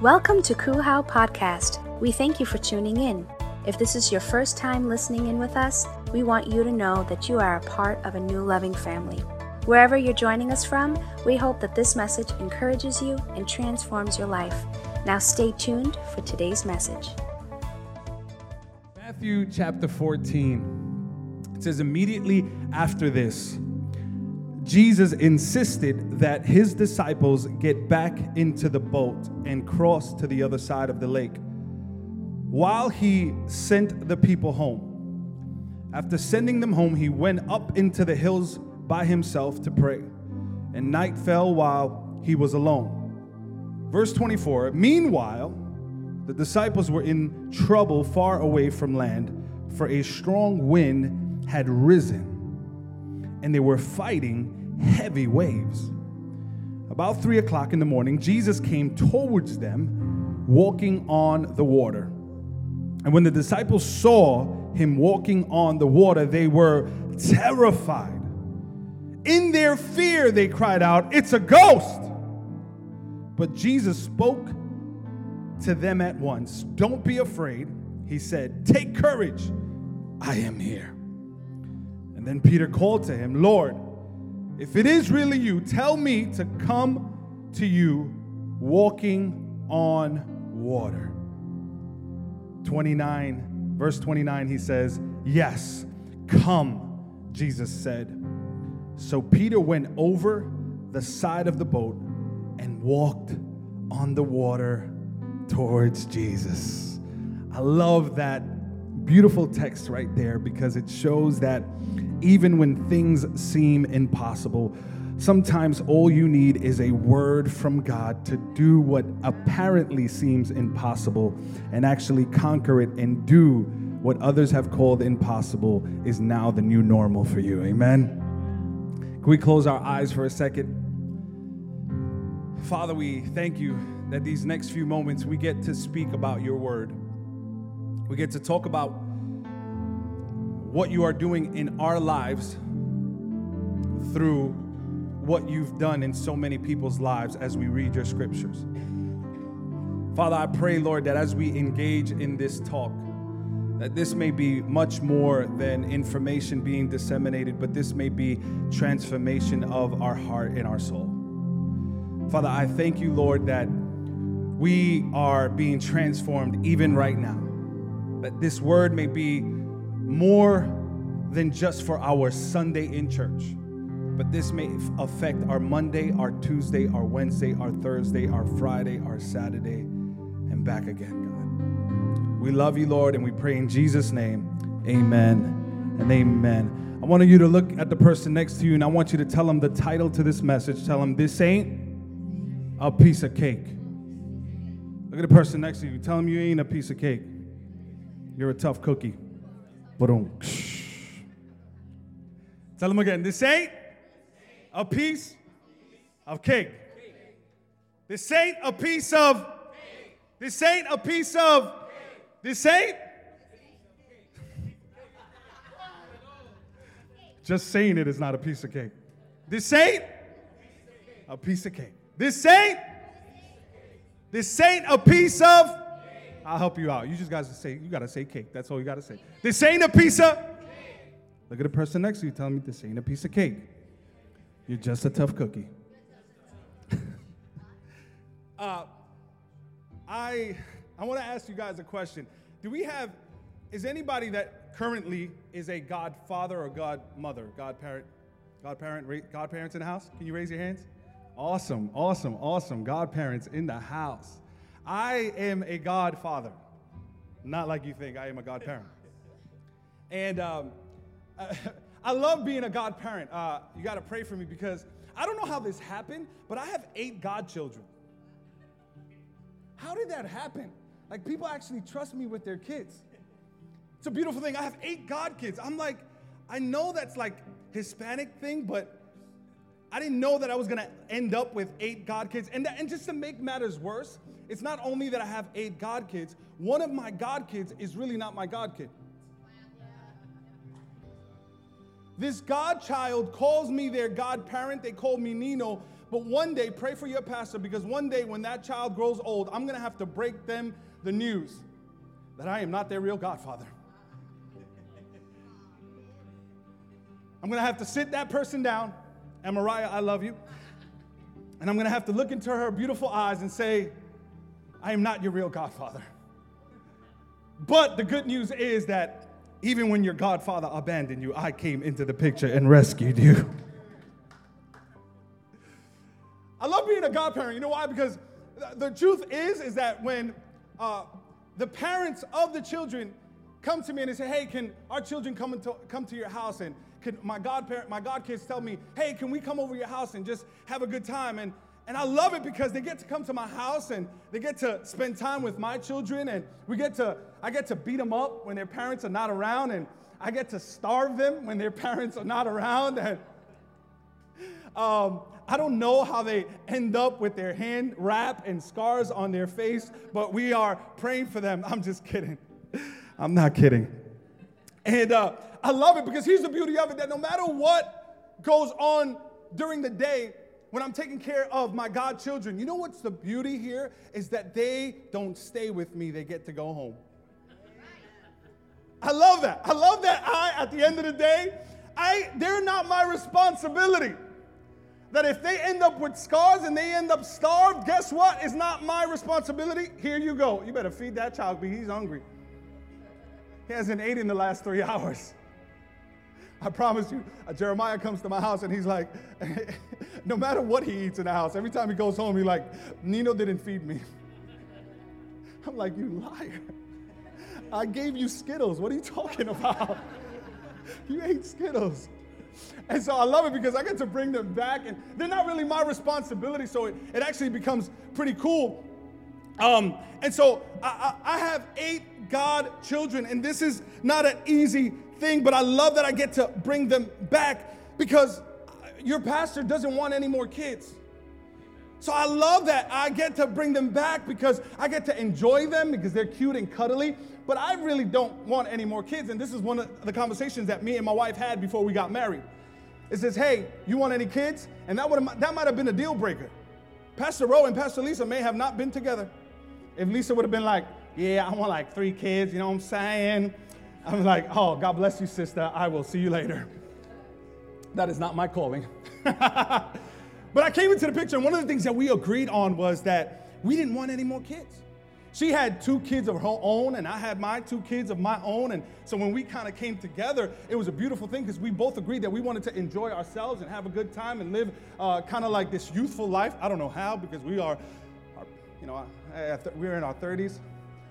Welcome to Kuhau Podcast. We thank you for tuning in. If this is your first time listening in with us, we want you to know that you are a part of a new loving family. Wherever you're joining us from, we hope that this message encourages you and transforms your life. Now stay tuned for today's message. Matthew chapter 14. It says, immediately after this, Jesus insisted that his disciples get back into the boat and cross to the other side of the lake while he sent the people home. After sending them home, he went up into the hills by himself to pray, and night fell while he was alone. Verse 24 Meanwhile, the disciples were in trouble far away from land, for a strong wind had risen, and they were fighting heavy waves. About three o'clock in the morning, Jesus came towards them, walking on the water. And when the disciples saw him walking on the water, they were terrified. In their fear, they cried out, It's a ghost! But Jesus spoke to them at once. Don't be afraid, he said. Take courage, I am here. And then Peter called to him, Lord, if it is really you, tell me to come to you walking on water. 29, verse 29, he says, Yes, come, Jesus said. So Peter went over the side of the boat and walked on the water towards Jesus. I love that beautiful text right there because it shows that even when things seem impossible, sometimes all you need is a word from God to do what apparently seems impossible and actually conquer it and do what others have called impossible is now the new normal for you. Amen. Can we close our eyes for a second? Father, we thank you that these next few moments we get to speak about your word. We get to talk about what you are doing in our lives through what you've done in so many people's lives as we read your scriptures. Father, I pray, Lord, that as we engage in this talk, that this may be much more than information being disseminated, but this may be transformation of our heart and our soul. Father, I thank you, Lord, that we are being transformed even right now. That this word may be more than just for our Sunday in church, but this may affect our Monday, our Tuesday, our Wednesday, our Thursday, our Friday, our Saturday, and back again, God. We love you, Lord, and we pray in Jesus' name. Amen and amen. I want you to look at the person next to you and I want you to tell them the title to this message. Tell them, This ain't a piece of cake. Look at the person next to you. Tell them you ain't a piece of cake. You're a tough cookie. Tell them again. This ain't a piece of cake. This ain't a piece of. This ain't a piece of. This ain't. Just saying it is not a piece of cake. This ain't a piece of cake. This ain't. This ain't a piece of. I'll help you out. You just guys say you gotta say cake. That's all you gotta say. This ain't a piece of. Look at the person next to you. telling me this ain't a piece of cake. You're just a tough cookie. uh, I I want to ask you guys a question. Do we have? Is anybody that currently is a godfather or godmother, godparent, godparent, godparents in the house? Can you raise your hands? Awesome, awesome, awesome. Godparents in the house. I am a godfather. Not like you think I am a godparent. And um, I love being a godparent. Uh, you got to pray for me because I don't know how this happened, but I have eight godchildren. How did that happen? Like, people actually trust me with their kids. It's a beautiful thing. I have eight god kids. I'm like, I know that's like Hispanic thing, but I didn't know that I was gonna end up with eight God kids. And, that, and just to make matters worse, it's not only that I have eight God kids, one of my God kids is really not my God kid. This God child calls me their God parent, they call me Nino, But one day, pray for your pastor because one day when that child grows old, I'm going to have to break them the news that I am not their real godfather. I'm going to have to sit that person down, and Mariah, I love you. And I'm going to have to look into her beautiful eyes and say, I am not your real godfather. But the good news is that even when your godfather abandoned you, I came into the picture and rescued you. I love being a godparent. You know why? Because the truth is, is that when uh, the parents of the children come to me and they say, "Hey, can our children come into, come to your house?" and can my godparent, my godkids tell me, "Hey, can we come over your house and just have a good time?" and and I love it because they get to come to my house and they get to spend time with my children and we get to I get to beat them up when their parents are not around and I get to starve them when their parents are not around and um, I don't know how they end up with their hand wrap and scars on their face, but we are praying for them. I'm just kidding. I'm not kidding. And uh, I love it because here's the beauty of it that no matter what goes on during the day, when I'm taking care of my God children, you know what's the beauty here? Is that they don't stay with me, they get to go home. I love that. I love that I, at the end of the day, I they're not my responsibility. That if they end up with scars and they end up starved, guess what? It's not my responsibility. Here you go. You better feed that child because he's hungry. He hasn't ate in the last three hours. I promise you, uh, Jeremiah comes to my house and he's like, no matter what he eats in the house, every time he goes home, he's like, Nino didn't feed me. I'm like, you liar. I gave you Skittles. What are you talking about? you ate Skittles. And so I love it because I get to bring them back, and they're not really my responsibility, so it, it actually becomes pretty cool. Um, and so I, I, I have eight God children, and this is not an easy thing, but I love that I get to bring them back because your pastor doesn't want any more kids. So I love that I get to bring them back because I get to enjoy them because they're cute and cuddly. But I really don't want any more kids. And this is one of the conversations that me and my wife had before we got married. It says, hey, you want any kids? And that, would that might have been a deal breaker. Pastor Rowe and Pastor Lisa may have not been together. If Lisa would have been like, yeah, I want like three kids, you know what I'm saying? I'm like, oh, God bless you, sister. I will see you later. That is not my calling. but I came into the picture, and one of the things that we agreed on was that we didn't want any more kids. She had two kids of her own, and I had my two kids of my own. And so when we kind of came together, it was a beautiful thing because we both agreed that we wanted to enjoy ourselves and have a good time and live uh, kind of like this youthful life. I don't know how because we are, you know, we're in our 30s.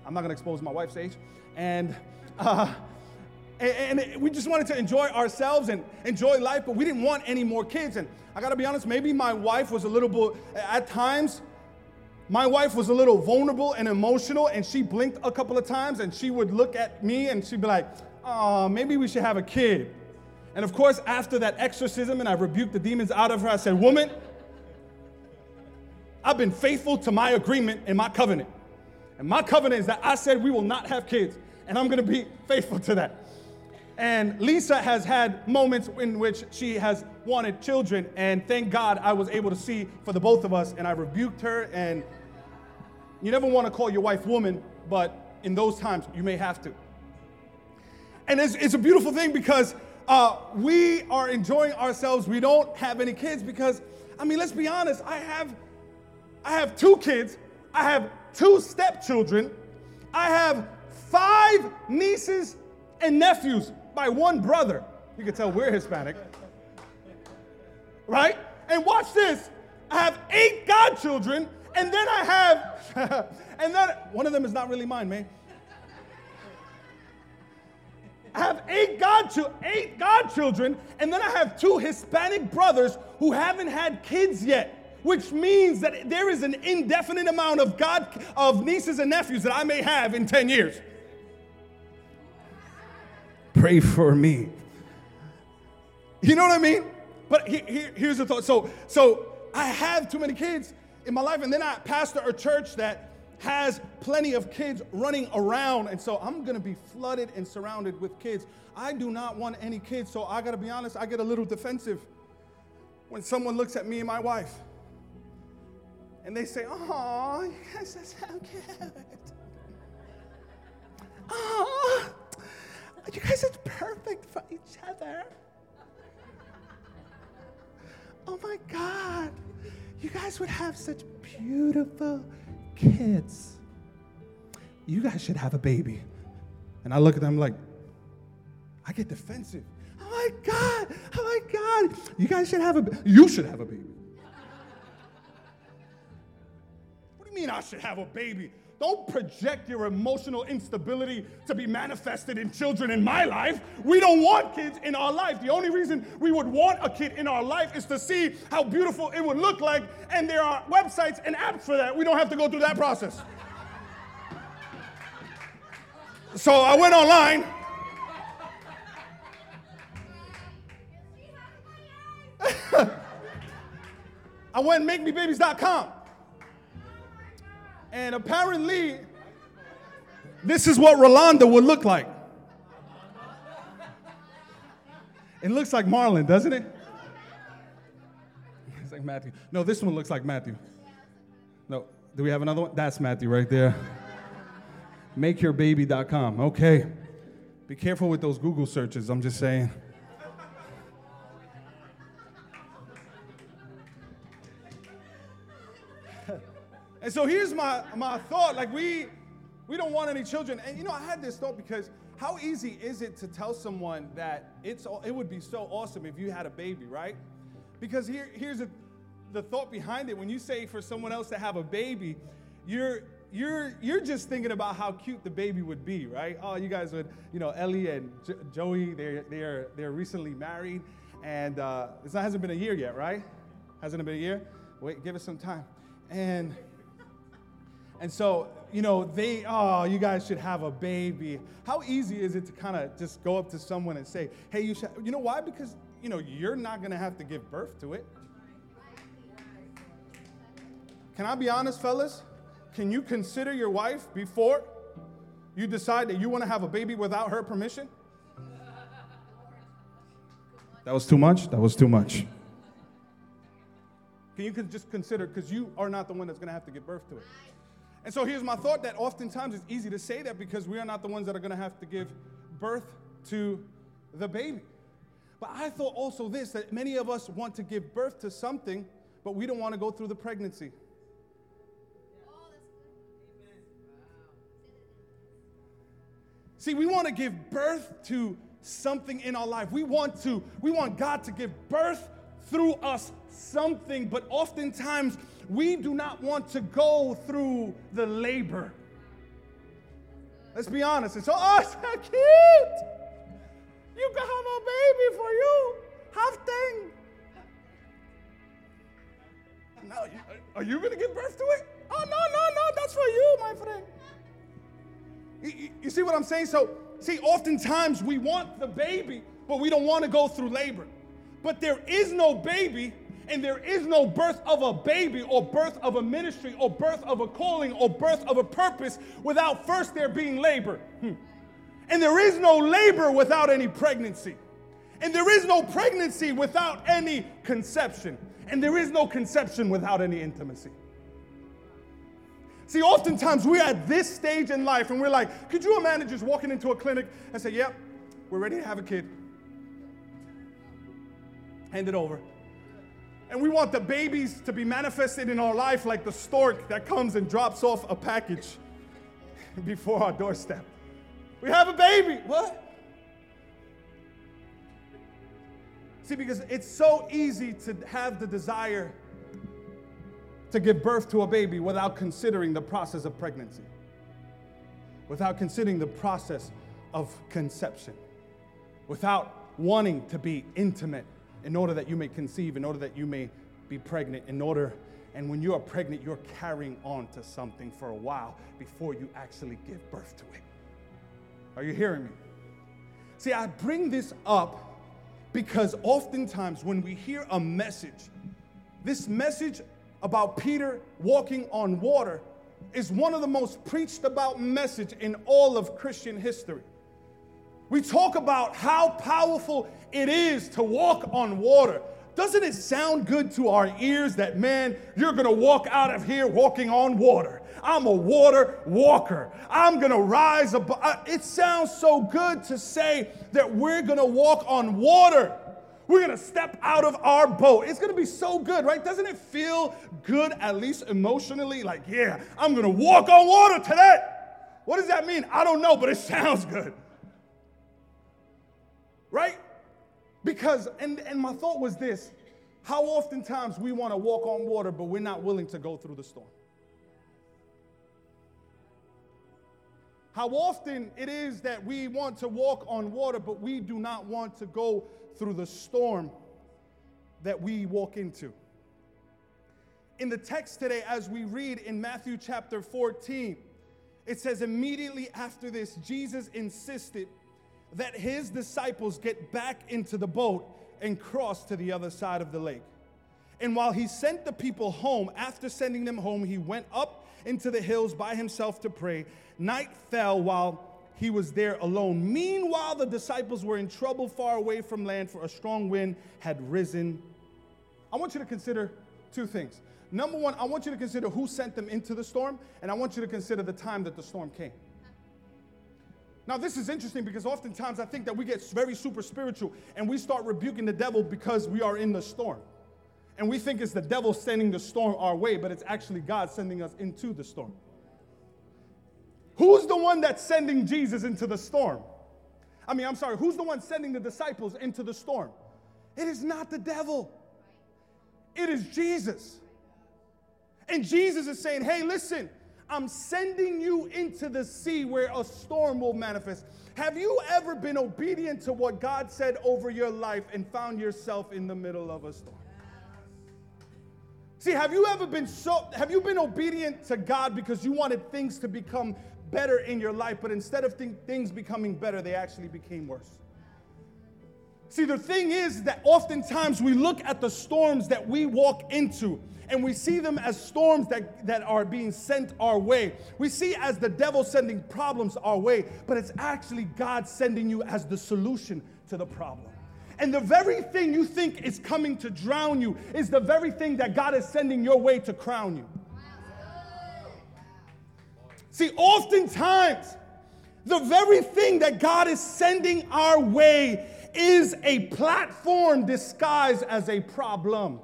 I'm not going to expose my wife's age. And, uh, and, and we just wanted to enjoy ourselves and enjoy life, but we didn't want any more kids. And I got to be honest, maybe my wife was a little bit, at times, my wife was a little vulnerable and emotional, and she blinked a couple of times, and she would look at me and she'd be like, oh, maybe we should have a kid. And of course, after that exorcism, and I rebuked the demons out of her, I said, Woman, I've been faithful to my agreement and my covenant. And my covenant is that I said we will not have kids, and I'm gonna be faithful to that. And Lisa has had moments in which she has wanted children, and thank God I was able to see for the both of us, and I rebuked her. And you never want to call your wife woman, but in those times you may have to. And it's, it's a beautiful thing because uh, we are enjoying ourselves. We don't have any kids because, I mean, let's be honest. I have, I have two kids. I have two stepchildren. I have five nieces and nephews by one brother. You can tell we're Hispanic. Right? And watch this. I have eight godchildren, and then I have, and then one of them is not really mine, man. I have eight god eight godchildren, and then I have two Hispanic brothers who haven't had kids yet, which means that there is an indefinite amount of god of nieces and nephews that I may have in 10 years. Pray for me. You know what I mean? But he, he, here's the thought. So, so I have too many kids in my life, and then I pastor a church that has plenty of kids running around, and so I'm gonna be flooded and surrounded with kids. I do not want any kids, so I gotta be honest, I get a little defensive when someone looks at me and my wife. and they say, Oh, you guys are so cute. Oh, you guys are perfect for each other. Oh my God, you guys would have such beautiful kids. You guys should have a baby. And I look at them like, I get defensive. Oh my God, oh my God, you guys should have a, you should have a baby. what do you mean I should have a baby? Don't project your emotional instability to be manifested in children in my life. We don't want kids in our life. The only reason we would want a kid in our life is to see how beautiful it would look like, and there are websites and apps for that. We don't have to go through that process. So I went online. I went makemebabies.com. And apparently, this is what Rolanda would look like. It looks like Marlon, doesn't it? It's like Matthew. No, this one looks like Matthew. No, do we have another one? That's Matthew right there. MakeYourBaby.com. Okay. Be careful with those Google searches, I'm just saying. So here's my, my thought like, we, we don't want any children. And you know, I had this thought because how easy is it to tell someone that it's, it would be so awesome if you had a baby, right? Because here, here's a, the thought behind it. When you say for someone else to have a baby, you're, you're, you're just thinking about how cute the baby would be, right? Oh, you guys would, you know, Ellie and jo- Joey, they're, they're, they're recently married, and uh, it hasn't been a year yet, right? Hasn't it been a year? Wait, give us some time. And, and so, you know, they, oh, you guys should have a baby. How easy is it to kind of just go up to someone and say, hey, you should, you know why? Because, you know, you're not going to have to give birth to it. Can I be honest, fellas? Can you consider your wife before you decide that you want to have a baby without her permission? That was too much? That was too much. Can you just consider, because you are not the one that's going to have to give birth to it. And so here's my thought that oftentimes it's easy to say that because we are not the ones that are going to have to give birth to the baby. But I thought also this that many of us want to give birth to something, but we don't want to go through the pregnancy. See, we want to give birth to something in our life. We want to, we want God to give birth through us something, but oftentimes we do not want to go through the labor. Let's be honest. It's oh, so cute. You can have a baby for you. Have thing. No, are you going to give birth to it? Oh, no, no, no. That's for you, my friend. You, see what I'm saying? So, see, oftentimes we want the baby, but we don't want to go through labor. But there is no baby, and there is no birth of a baby, or birth of a ministry, or birth of a calling, or birth of a purpose without first there being labor. Hmm. And there is no labor without any pregnancy. And there is no pregnancy without any conception. And there is no conception without any intimacy. See, oftentimes we're at this stage in life and we're like, could you imagine just walking into a clinic and say, yep, we're ready to have a kid? Hand it over. And we want the babies to be manifested in our life like the stork that comes and drops off a package before our doorstep. We have a baby. What? See, because it's so easy to have the desire to give birth to a baby without considering the process of pregnancy, without considering the process of conception, without wanting to be intimate in order that you may conceive, in order that you may be pregnant, in order, and when you are pregnant, you're carrying on to something for a while before you actually give birth to it. Are you hearing me? See, I bring this up because oftentimes when we hear a message, this message about Peter walking on water is one of the most preached about message in all of Christian history. We talk about how powerful it is to walk on water, doesn't it sound good to our ears that, man, you're gonna walk out of here walking on water? I'm a water walker. I'm gonna rise above. Uh, it sounds so good to say that we're gonna walk on water. We're gonna step out of our boat. It's gonna be so good, right? Doesn't it feel good, at least emotionally? Like, yeah, I'm gonna walk on water today. What does that mean? I don't know, but it sounds good. Right? Because, and, and my thought was this how oftentimes we wanna walk on water, but we're not willing to go through the storm. How often it is that we want to walk on water, but we do not want to go through the storm that we walk into. In the text today, as we read in Matthew chapter 14, it says, immediately after this, Jesus insisted that his disciples get back into the boat and cross to the other side of the lake. And while he sent the people home, after sending them home, he went up into the hills by himself to pray. Night fell while he was there alone. Meanwhile, the disciples were in trouble far away from land, for a strong wind had risen. I want you to consider two things. Number one, I want you to consider who sent them into the storm, and I want you to consider the time that the storm came. Now, this is interesting because oftentimes I think that we get very super spiritual and we start rebuking the devil because we are in the storm. And we think it's the devil sending the storm our way, but it's actually God sending us into the storm. Who's the one that's sending Jesus into the storm? I mean, I'm sorry, who's the one sending the disciples into the storm? It is not the devil, it is Jesus. And Jesus is saying, hey, listen, I'm sending you into the sea where a storm will manifest. Have you ever been obedient to what God said over your life and found yourself in the middle of a storm? See, have you ever been so have you been obedient to God because you wanted things to become better in your life, but instead of th- things becoming better, they actually became worse. See, the thing is that oftentimes we look at the storms that we walk into and we see them as storms that, that are being sent our way. We see as the devil sending problems our way, but it's actually God sending you as the solution to the problem. And the very thing you think is coming to drown you is the very thing that God is sending your way to crown you. See, oftentimes, the very thing that God is sending our way is a platform disguised as a problem.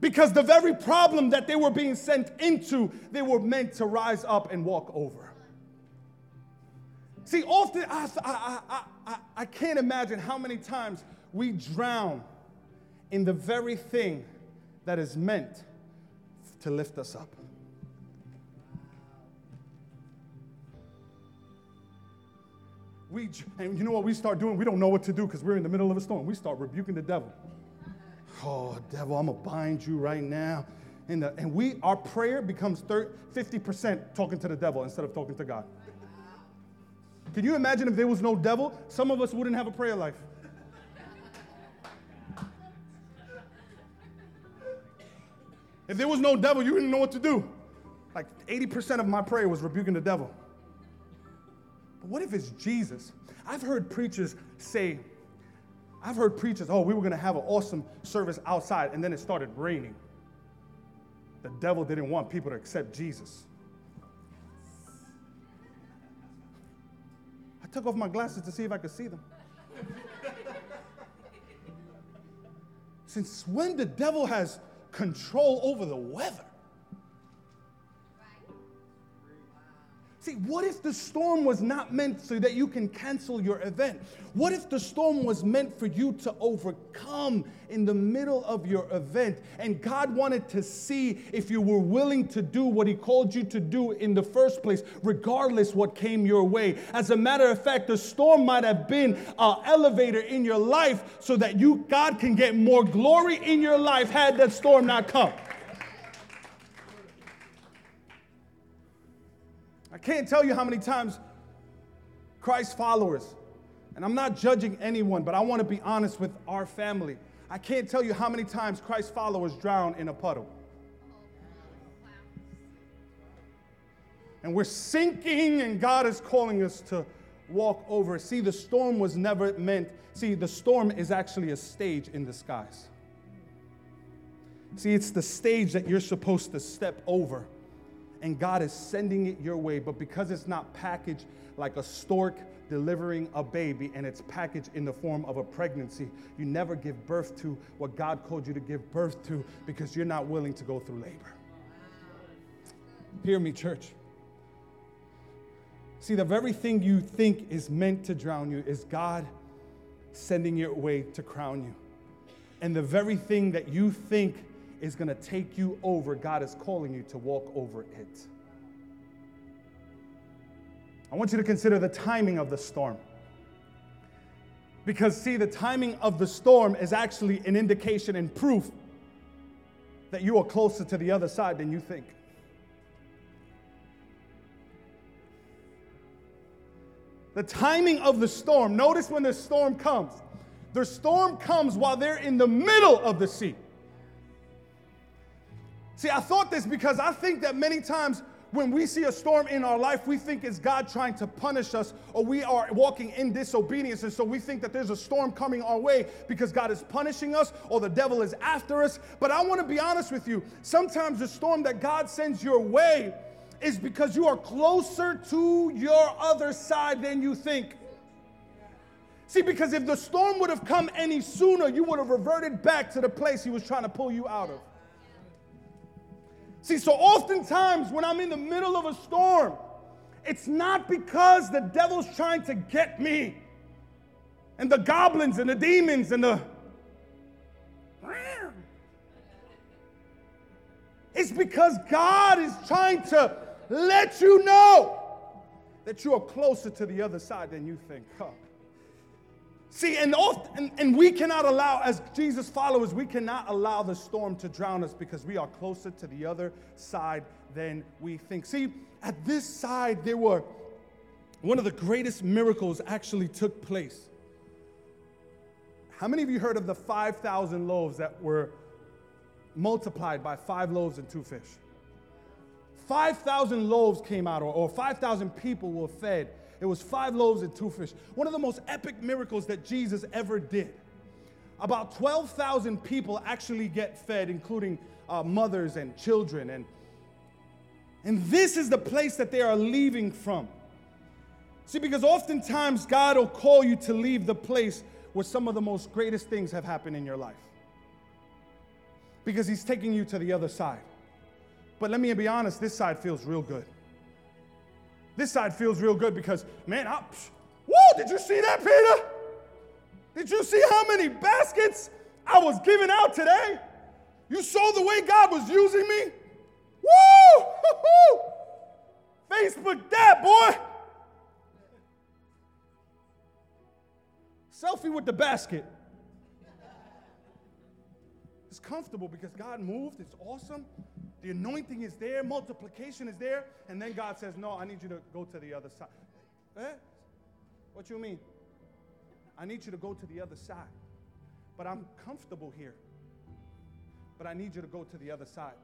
Because the very problem that they were being sent into, they were meant to rise up and walk over. See, often I, I, I, I, I can't imagine how many times we drown in the very thing that is meant to lift us up. We, and you know what we start doing? We don't know what to do because we're in the middle of a storm. We start rebuking the devil. Oh, devil, I'm going to bind you right now. And, the, and we, our prayer becomes 30, 50% talking to the devil instead of talking to God. Can you imagine if there was no devil? Some of us wouldn't have a prayer life. If there was no devil, you wouldn't know what to do. Like 80% of my prayer was rebuking the devil. What if it's Jesus? I've heard preachers say, I've heard preachers, oh, we were going to have an awesome service outside, and then it started raining. The devil didn't want people to accept Jesus. I took off my glasses to see if I could see them. Since when the devil has control over the weather? See, what if the storm was not meant so that you can cancel your event? What if the storm was meant for you to overcome in the middle of your event? And God wanted to see if you were willing to do what He called you to do in the first place, regardless what came your way. As a matter of fact, the storm might have been an elevator in your life so that you, God, can get more glory in your life had that storm not come. I can't tell you how many times Christ followers, and I'm not judging anyone, but I want to be honest with our family. I can't tell you how many times Christ followers drown in a puddle. And we're sinking, and God is calling us to walk over. See, the storm was never meant, see, the storm is actually a stage in disguise. See, it's the stage that you're supposed to step over, and God is sending it your way, but because it's not packaged like a stork delivering a baby and it's packaged in the form of a pregnancy, you never give birth to what God called you to give birth to because you're not willing to go through labor. Hear me, church. See, the very thing you think is meant to drown you is God sending your way to crown you. And the very thing that you think is going to take you over, God is calling you to walk over it. I want you to consider the timing of the storm. Because, see, the timing of the storm is actually an indication and proof that you are closer to the other side than you think. The timing of the storm, notice when the storm comes. The storm comes while they're in the middle of the sea. See, I thought this because I think that many times when we see a storm in our life, we think it's God trying to punish us, or we are walking in disobedience. And so we think that there's a storm coming our way because God is punishing us or the devil is after us. But I want to be honest with you. Sometimes the storm that God sends your way is because you are closer to your other side than you think. See, because if the storm would have come any sooner, you would have reverted back to the place he was trying to pull you out of. See, so oftentimes when I'm in the middle of a storm, it's not because the devil's trying to get me and the goblins and the demons and the. It's because God is trying to let you know that you are closer to the other side than you think. Huh. See, and, and, and we cannot allow, as Jesus followers, we cannot allow the storm to drown us because we are closer to the other side than we think. See, at this side, there were one of the greatest miracles actually took place. How many of you heard of the 5,000 loaves that were multiplied by five loaves and two fish? 5,000 loaves came out, or, or 5,000 people were fed. It was five loaves and two fish. One of the most epic miracles that Jesus ever did. About 12,000 people actually get fed, including uh, mothers and children. And, and this is the place that they are leaving from. See, because oftentimes God will call you to leave the place where some of the most greatest things have happened in your life. Because He's taking you to the other side. But let me be honest, this side feels real good. This side feels real good because, man, I, whoa, did you see that, Peter? Did you see how many baskets I was giving out today? You saw the way God was using me? Woo! Facebook that, boy. Selfie with the basket. It's comfortable because God moved. It's awesome. The anointing is there, multiplication is there, and then God says, No, I need you to go to the other side. Eh? What you mean? I need you to go to the other side. But I'm comfortable here. But I need you to go to the other side.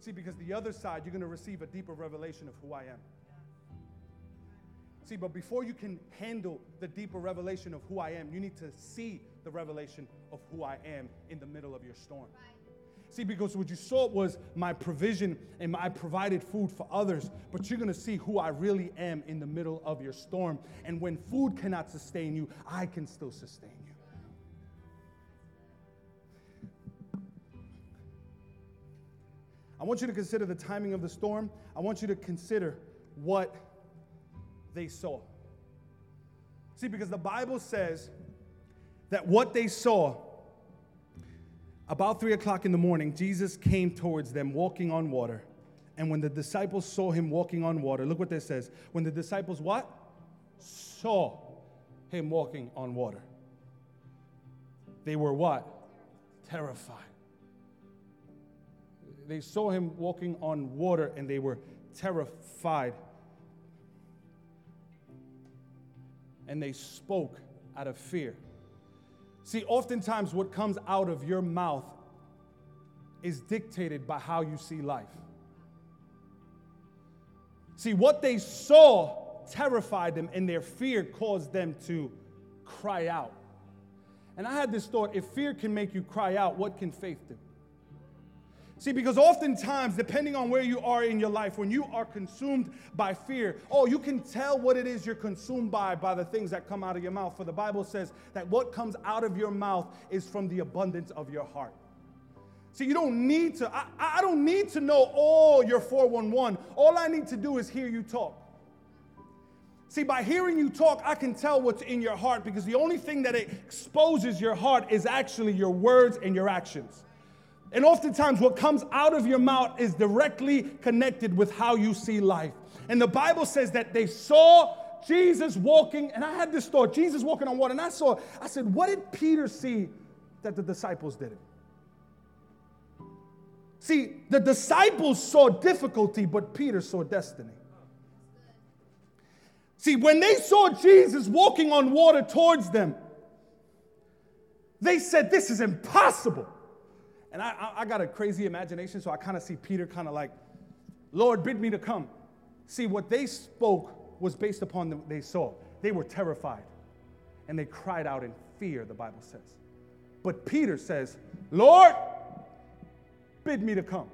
See, because the other side, you're going to receive a deeper revelation of who I am. See, but before you can handle the deeper revelation of who I am, you need to see the revelation of who I am in the middle of your storm. Right. See, because what you saw was my provision and I provided food for others, but you're gonna see who I really am in the middle of your storm. And when food cannot sustain you, I can still sustain you. I want you to consider the timing of the storm. I want you to consider what they saw. See, because the Bible says that what they saw about three o'clock in the morning, Jesus came towards them walking on water. And when the disciples saw him walking on water, look what this says. When the disciples what? Saw him walking on water. They were what? Terrified. They saw him walking on water and they were terrified. And they spoke out of fear. See, oftentimes what comes out of your mouth is dictated by how you see life. See, what they saw terrified them, and their fear caused them to cry out. And I had this thought if fear can make you cry out, what can faith do? See, because oftentimes, depending on where you are in your life, when you are consumed by fear, oh, you can tell what it is you're consumed by by the things that come out of your mouth. For the Bible says that what comes out of your mouth is from the abundance of your heart. See, you don't need to, I, I don't need to know all your 411. All I need to do is hear you talk. See, by hearing you talk, I can tell what's in your heart because the only thing that exposes your heart is actually your words and your actions. And oftentimes, what comes out of your mouth is directly connected with how you see life. And the Bible says that they saw Jesus walking, and I had this thought Jesus walking on water, and I saw, I said, what did Peter see that the disciples didn't? See, the disciples saw difficulty, but Peter saw destiny. See, when they saw Jesus walking on water towards them, they said, This is impossible. And I, I got a crazy imagination, so I kind of see Peter kind of like, Lord, bid me to come. See, what they spoke was based upon what they saw. They were terrified and they cried out in fear, the Bible says. But Peter says, Lord, bid me to come.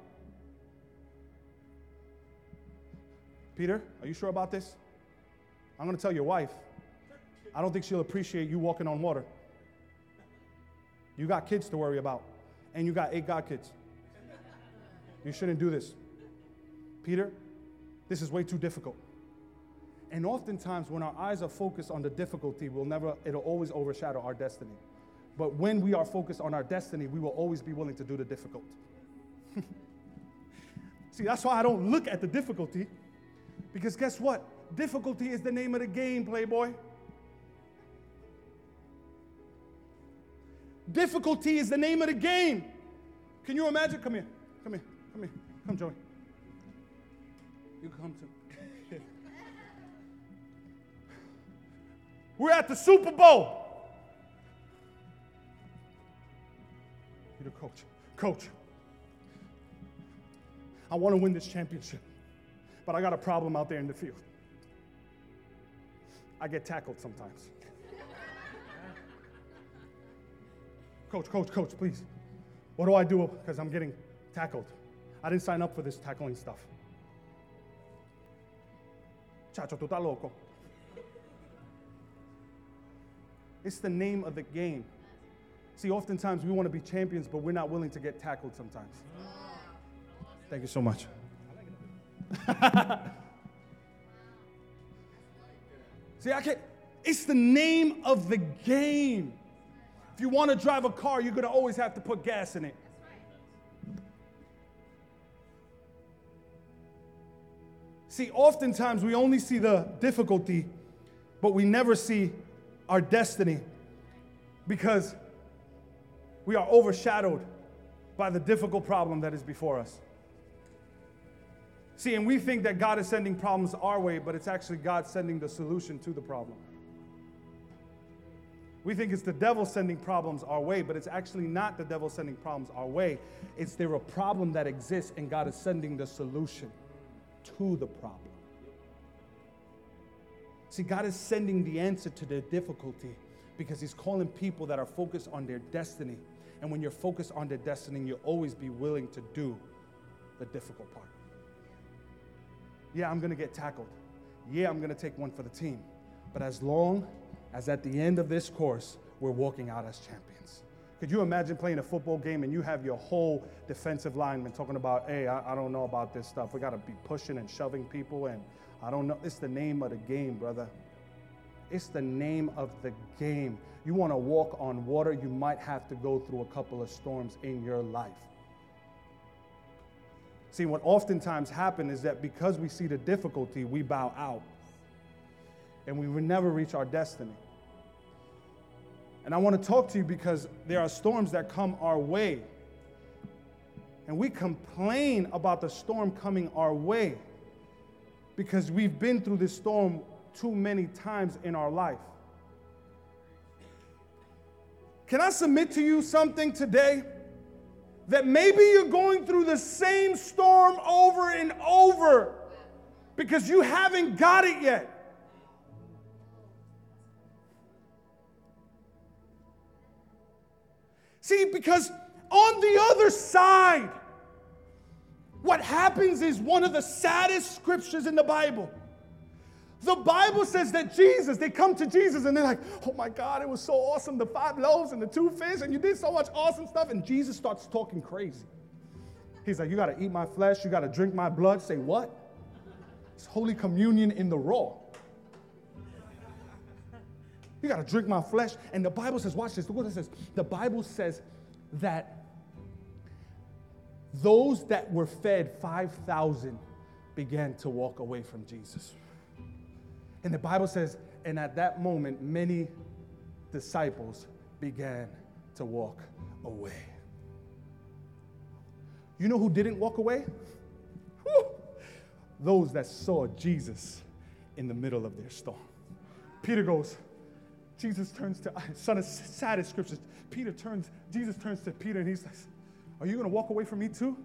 Peter, are you sure about this? I'm going to tell your wife. I don't think she'll appreciate you walking on water. You got kids to worry about and you got eight God kids. You shouldn't do this. Peter, this is way too difficult. And oftentimes, when our eyes are focused on the difficulty, we'll never, it'll always overshadow our destiny. But when we are focused on our destiny, we will always be willing to do the difficult. See, that's why I don't look at the difficulty, because guess what? Difficulty is the name of the game, Playboy. Difficulty is the name of the game. Can you imagine? Come here. Come here. Come here. Come, Joey. You come too. We're at the Super Bowl. You're the coach. Coach, I want to win this championship, but I got a problem out there in the field. I get tackled sometimes. Coach, coach, coach, please. What do I do? Because I'm getting tackled. I didn't sign up for this tackling stuff. Chacho, tú estás loco. It's the name of the game. See, oftentimes we want to be champions, but we're not willing to get tackled sometimes. Thank you so much. See, I can't. It's the name of the game. If you want to drive a car, you're going to always have to put gas in it. See, oftentimes we only see the difficulty, but we never see our destiny because we are overshadowed by the difficult problem that is before us. See, and we think that God is sending problems our way, but it's actually God sending the solution to the problem. We think it's the devil sending problems our way, but it's actually not the devil sending problems our way. It's there a problem that exists, and God is sending the solution to the problem. See, God is sending the answer to the difficulty because He's calling people that are focused on their destiny. And when you're focused on their destiny, you'll always be willing to do the difficult part. Yeah, I'm to get tackled. Yeah, I'm to take one for the team. But as long as at the end of this course, we're walking out as champions. Could you imagine playing a football game and you have your whole defensive lineman talking about, hey, I, I don't know about this stuff. We got to be pushing and shoving people, and I don't know. It's the name of the game, brother. It's the name of the game. You want to walk on water, you might have to go through a couple of storms in your life. See, what oftentimes happens is that because we see the difficulty, we bow out and we will never reach our destiny. And I want to talk to you because there are storms that come our way. And we complain about the storm coming our way because we've been through this storm too many times in our life. Can I submit to you something today? That maybe you're going through the same storm over and over because you haven't got it yet. See, because on the other side, what happens is one of the saddest scriptures in the Bible. The Bible says that Jesus, they come to Jesus and they're like, oh my God, it was so awesome, the five loaves and the two fish, and you did so much awesome stuff. And Jesus starts talking crazy. He's like, you got to eat my flesh, you got to drink my blood. Say, what? It's Holy Communion in the raw. You got to drink my flesh. And the Bible says, watch this, look what it says. The Bible says that those that were fed 5,000 began to walk away from Jesus. And the Bible says, and at that moment, many disciples began to walk away. You know who didn't walk away? Those that saw Jesus in the middle of their storm. Peter goes, Jesus turns to, son of saddest scriptures. Peter turns, Jesus turns to Peter and he says, Are you to walk away from me too?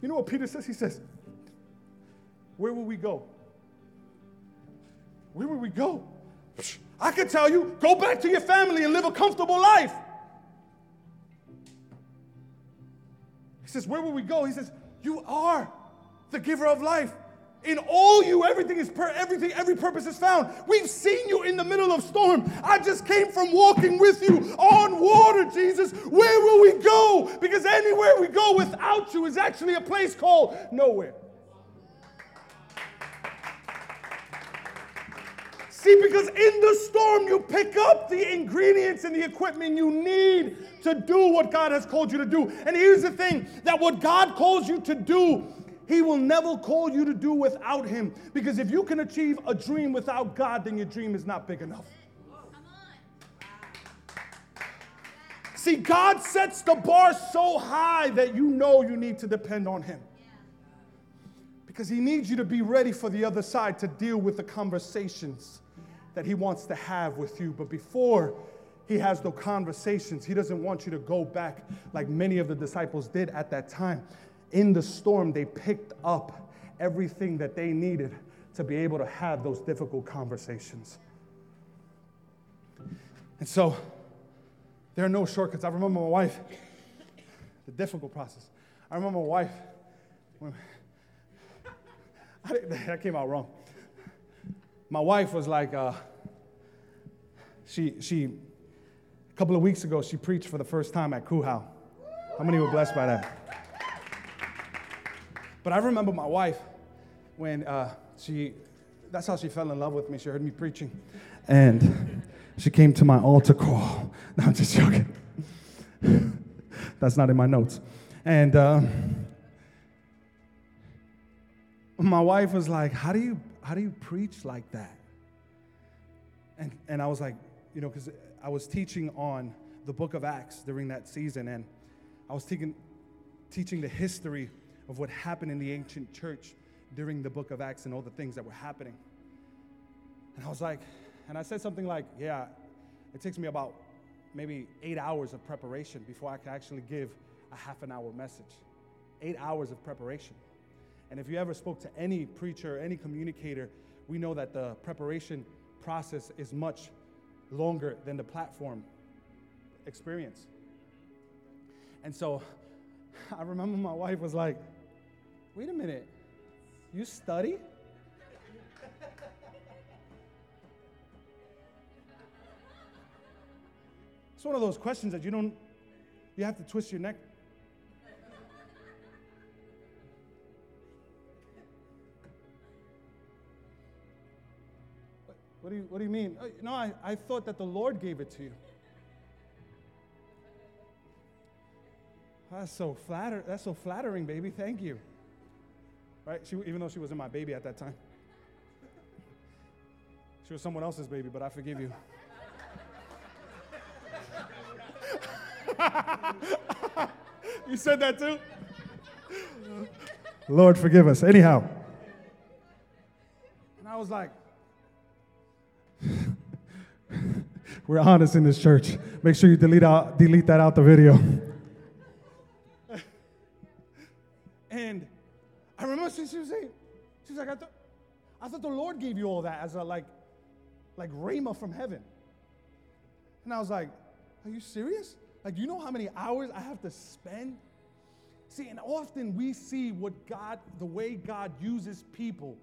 You know what Peter says? He says, Where will we go? Where will we go? I could tell you, go back to your family and live a comfortable life. He says, Where will we go? He says, You are the giver of life. In all you, everything is per, everything, every purpose is found. We've seen you in the middle of storm. I just came from walking with you on water, Jesus. Where will we go? Because anywhere we go without you is actually a place called nowhere. See, because in the storm, you pick up the ingredients and the equipment you need to do what God has called you to do. And here's the thing that what God calls you to do, He will never call you to do without Him. Because if you can achieve a dream without God, then your dream is not big enough. See, God sets the bar so high that you know you need to depend on Him. Because He needs you to be ready for the other side to deal with the conversations that He wants to have with you. But before He has those conversations, He doesn't want you to go back like many of the disciples did at that time. In the storm, they picked up everything that they needed to be able to have those difficult conversations. And so, there are no shortcuts. I remember my wife, the difficult process. I remember my wife, when, I, that came out wrong my wife was like, uh, she, she, a couple of weeks ago, she preached for the first time at Kuhau. How many were blessed by that? But I remember my wife when uh, she, that's how she fell in love with me. She heard me preaching. And she came to my altar call. No, I'm just joking. that's not in my notes. And uh, my wife was like, How do you how do you preach like that? And, and I was like, you know, because I was teaching on the book of Acts during that season, and I was teaching, teaching the history of what happened in the ancient church during the book of Acts and all the things that were happening. And I was like, and I said something like, yeah, it takes me about maybe eight hours of preparation before I can actually give a half an hour message. Eight hours of preparation. And if you ever spoke to any preacher, any communicator, we know that the preparation process is much longer than the platform experience. And so I remember my wife was like, wait a minute, you study? It's one of those questions that you don't, you have to twist your neck What do you, what do you mean? Oh, no, I, I thought that the Lord gave it to you. That's so flatter. That's so flattering, baby. Thank you. Right? She, even though she wasn't my baby at that time, she was someone else's baby. But I forgive you. you said that too. Lord, forgive us. Anyhow, and I was like, We're honest in this church. Make sure you delete out delete that out the video. I thought the Lord gave you all that as a like, like rhema from heaven. And I was like, Are you serious? Like, you know how many hours I have to spend? See, and often we see what God, the way God uses people,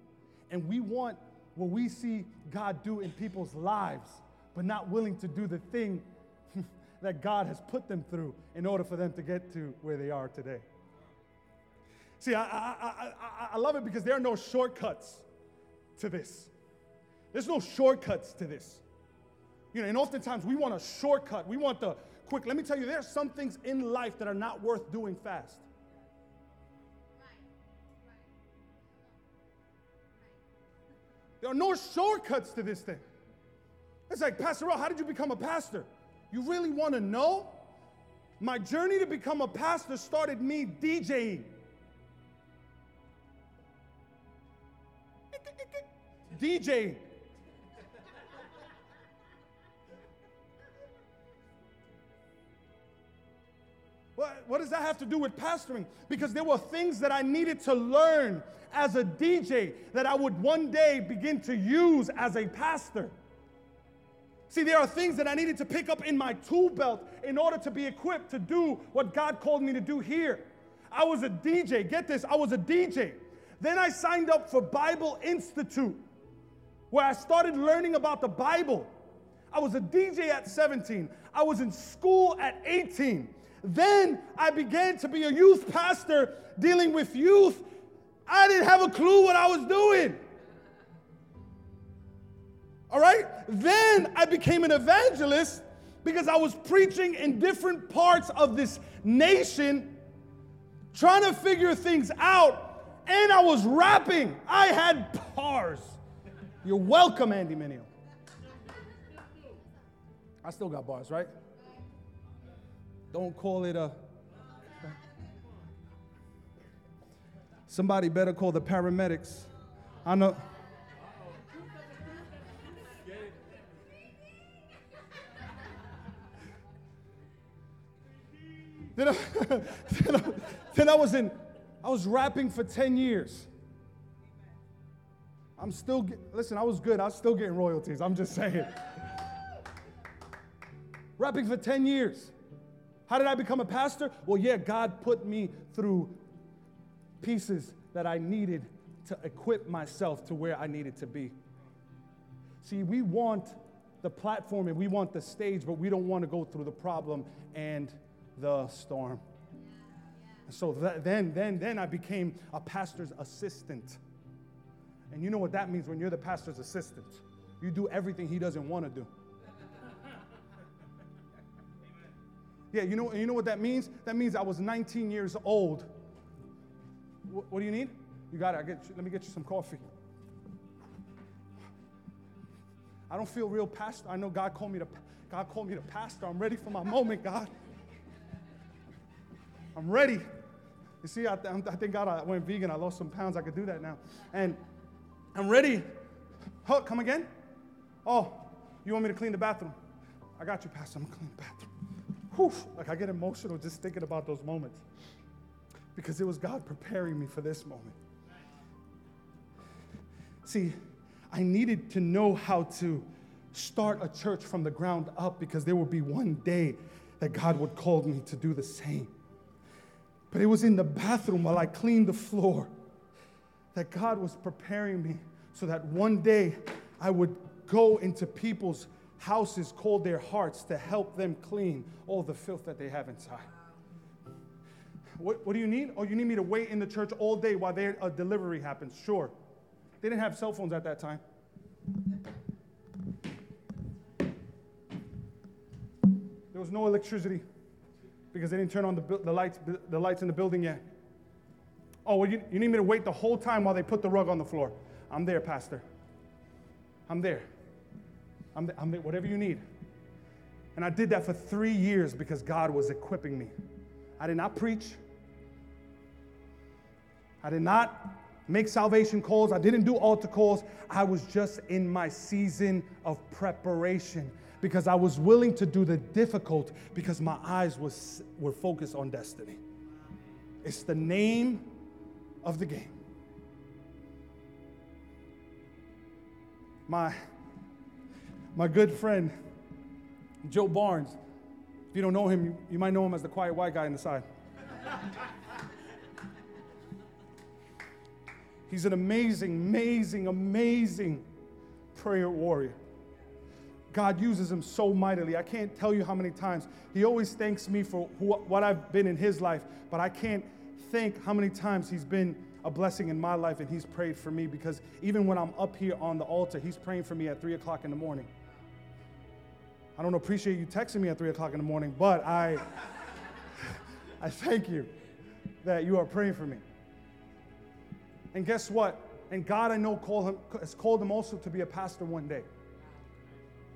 and we want what we see God do in people's lives, but not willing to do the thing that God has put them through in order for them to get to where they are today. See, I, I, I, I, love it because there are no shortcuts to this. There's no shortcuts to this. You know, and oftentimes we want a shortcut. We want the quick. Let me tell you, there are some things in life that are not worth doing fast. There are no shortcuts to this thing. It's like, Pastor Earl, how did you become a pastor? You really want to know? My journey to become a pastor started me DJing. DJing. What, what, does that have to do with pastoring? Because there were things that I needed to learn as a DJ that I would one day begin to use as a pastor. See, there are things that I needed to pick up in my tool belt in order to be equipped to do what God called me to do here. I was a DJ. Get this, I was a DJ. Then I signed up for Bible Institute, where I started learning about the Bible. I was a DJ at 17. I was in school at 18. Then I began to be a youth pastor dealing with youth I didn't have a clue what I was doing. All right? Then I became an evangelist because I was preaching in different parts of this nation, trying to figure things out, and I was rapping. I had bars. You're welcome, Andy Mineo. I still got bars, right? Don't call it a Somebody better call the paramedics. I know. then, I, then, I, then I was in, I was rapping for 10 years. I'm still, get, listen, I was good. I was still getting royalties. I'm just saying. rapping for 10 years. How did I become a pastor? Well, yeah, God put me through pieces that I needed to equip myself to where I needed to be. See, we want the platform and we want the stage, but we don't want to go through the problem and the storm. So that, then, then, then I became a pastor's assistant. And you know what that means when you're the pastor's assistant? You do everything he doesn't want to do. Yeah, you know, you know what that means? That means I was 19 years old what, what do you need? You got it. I get you, let me get you some coffee. I don't feel real pastor. I know God called me to God called me to pastor. I'm ready for my moment, God. I'm ready. You see, I, I thank God I went vegan. I lost some pounds. I could do that now. And I'm ready. Huh, come again? Oh, you want me to clean the bathroom? I got you, Pastor. I'm gonna clean the bathroom. Whew, like I get emotional just thinking about those moments because it was God preparing me for this moment. See, I needed to know how to start a church from the ground up because there would be one day that God would call me to do the same. But it was in the bathroom while I cleaned the floor that God was preparing me so that one day I would go into people's houses, call their hearts to help them clean all the filth that they have inside. What, what do you need? Oh, you need me to wait in the church all day while their a delivery happens. Sure. They didn't have cell phones at that time. There was no electricity because they didn't turn on the, the, lights, the lights in the building yet. Oh, well, you, you need me to wait the whole time while they put the rug on the floor. I'm there, Pastor. I'm there. I'm, there. I'm there, whatever you need. And I did that for three years because God was equipping me. I did not preach. I did not make salvation calls. I didn't do altar calls. I was just in my season of preparation because I was willing to do the difficult because my eyes was, were focused on destiny. It's the name of the game. My, my good friend, Joe Barnes, If you don't know him, you, you might know him as the quiet white guy on the side. He's an amazing, amazing, amazing prayer warrior. God uses him so mightily. I can't tell you how many times. He always thanks me for what I've been in his life, but I can't think how many times he's been a blessing in my life and he's prayed for me because even when I'm up here on the altar, he's praying for me at 3 o'clock in the morning. I don't appreciate you texting me at 3 o'clock in the morning, but I, I thank you that you are praying for me. And guess what? And God, I know, call him, has called him also to be a pastor one day.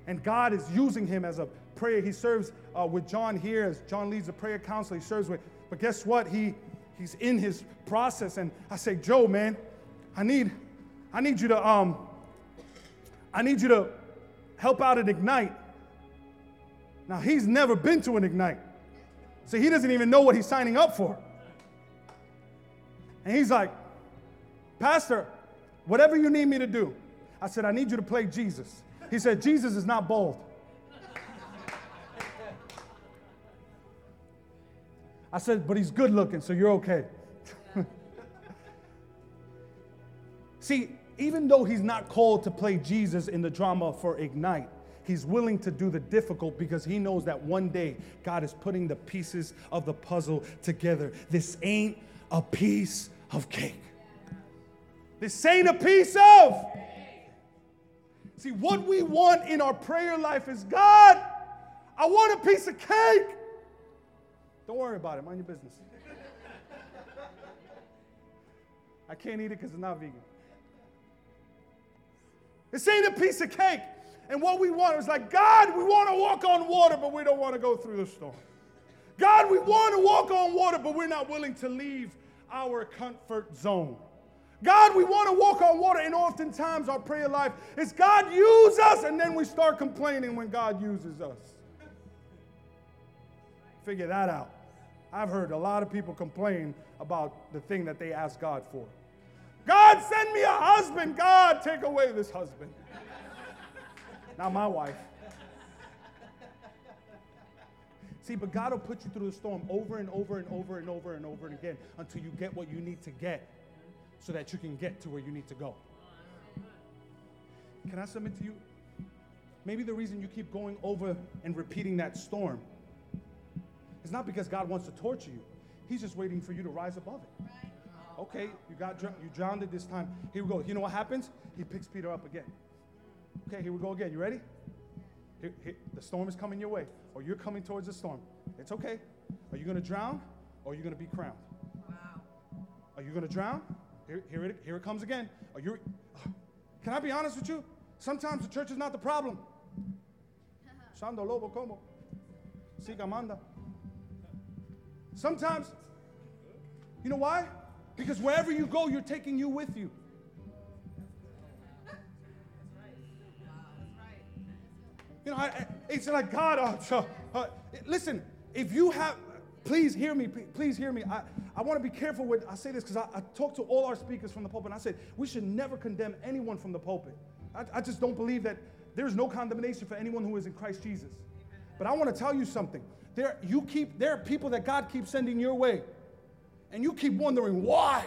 And God is using him as a prayer. He serves uh, with John here as John leads the prayer council. He serves with, but guess what? He he's in his process. And I say, Joe, man, I need, I need you to, um, I need you to help out at Ignite. Now he's never been to an Ignite. So he doesn't even know what he's signing up for. And he's like, Pastor, whatever you need me to do. I said, I need you to play Jesus. He said, Jesus is not bold. I said, but he's good looking, so you're okay. See, even though he's not called to play Jesus in the drama for Ignite, he's willing to do the difficult because he knows that one day God is putting the pieces of the puzzle together. This ain't a piece of cake. This ain't a piece of. See, what we want in our prayer life is God, I want a piece of cake. Don't worry about it, mind your business. I can't eat it because it's not vegan. This ain't a piece of cake. And what we want is like, God, we want to walk on water, but we don't want to go through the storm. God, we want to walk on water, but we're not willing to leave our comfort zone. God, we want to walk on water, and oftentimes our prayer life is God, use us, and then we start complaining when God uses us. Figure that out. I've heard a lot of people complain about the thing that they ask God for. God, send me a husband. God, take away this husband. Not my wife. See, but God will put you through the storm over and over and over and over and over and again until you get what you need to get so that you can get to where you need to go. Can I submit to you? Maybe the reason you keep going over and repeating that storm is not because God wants to torture you. He's just waiting for you to rise above it. Okay, you got you drowned it this time. Here we go. You know what happens? He picks Peter up again. Okay, here we go again. You ready? Here, here, the storm is coming your way, or you're coming towards the storm. It's okay. Are you going to drown, or are you going to be crowned? Wow. Are you going to drown, here, here, it, here it comes again. Are you, can I be honest with you? Sometimes the church is not the problem. Lobo como. Siga manda. Sometimes, you know why? Because wherever you go, you're taking you with you. You know, I, it's like God. Uh, uh, listen, if you have, please hear me. Please hear me. I, I want to be careful with, I say this because I, I talk to all our speakers from the pulpit, and I said, we should never condemn anyone from the pulpit. I, I just don't believe that there's no condemnation for anyone who is in Christ Jesus. But I want to tell you something. There, you keep, there are people that God keeps sending your way, and you keep wondering why.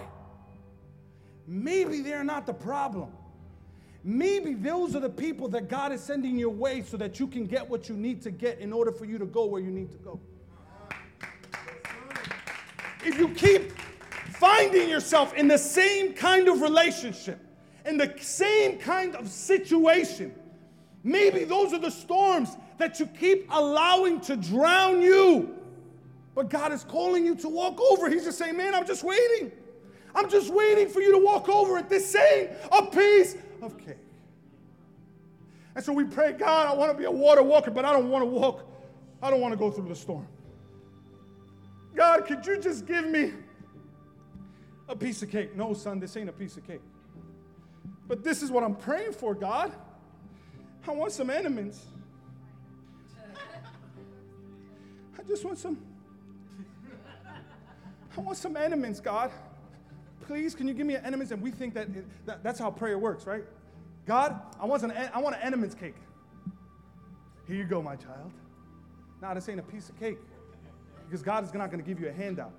Maybe they're not the problem. Maybe those are the people that God is sending your way so that you can get what you need to get in order for you to go where you need to go if you keep finding yourself in the same kind of relationship, in the same kind of situation, maybe those are the storms that you keep allowing to drown you. But God is calling you to walk over. He's just saying, Man, I'm just waiting. I'm just waiting for you to walk over it. This ain't a piece of cake. And so we pray, God, I want to be a water walker, but I don't want to walk, I don't want to go through the storm. God, could you just give me a piece of cake? No, son, this ain't a piece of cake. But this is what I'm praying for, God. I want some enemies. Just want some. I want some enemies, God. Please, can you give me an enemies? And we think that, it, that that's how prayer works, right? God, I want an I want an enemies cake. Here you go, my child. Now this ain't a piece of cake. Because God is not going to give you a handout.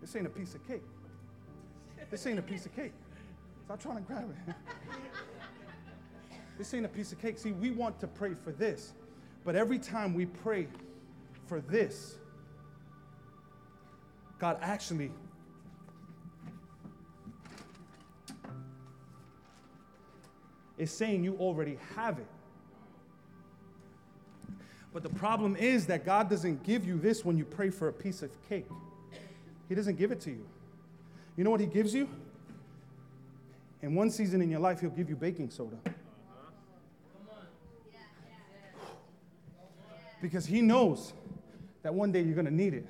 This ain't a piece of cake. This ain't a piece of cake. Stop trying to grab it. this ain't a piece of cake. See, we want to pray for this. But every time we pray for this, God actually is saying you already have it. But the problem is that God doesn't give you this when you pray for a piece of cake. He doesn't give it to you. You know what He gives you? In one season in your life, He'll give you baking soda. Because He knows that one day you're going to need it.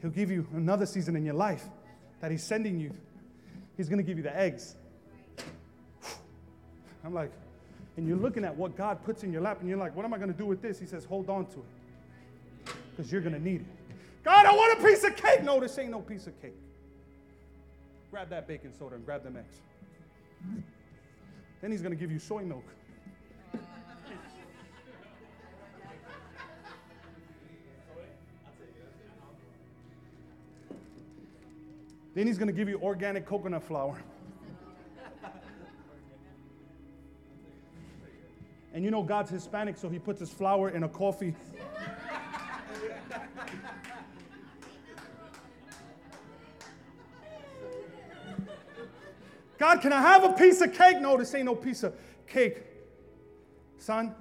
He'll give you another season in your life that He's sending you. He's going to give you the eggs. I'm like, and you're looking at what God puts in your lap, and you're like, what am I going to do with this? He says, hold on to it because you're going to need it. God, I want a piece of cake. No, this ain't no piece of cake. Grab that baking soda and grab them eggs. Then he's going to give you soy milk. Then he's going to give you organic coconut flour. And you know God's Hispanic, so he puts his flour in a coffee. God, can I have a piece of cake? No, this ain't no piece of cake. Son,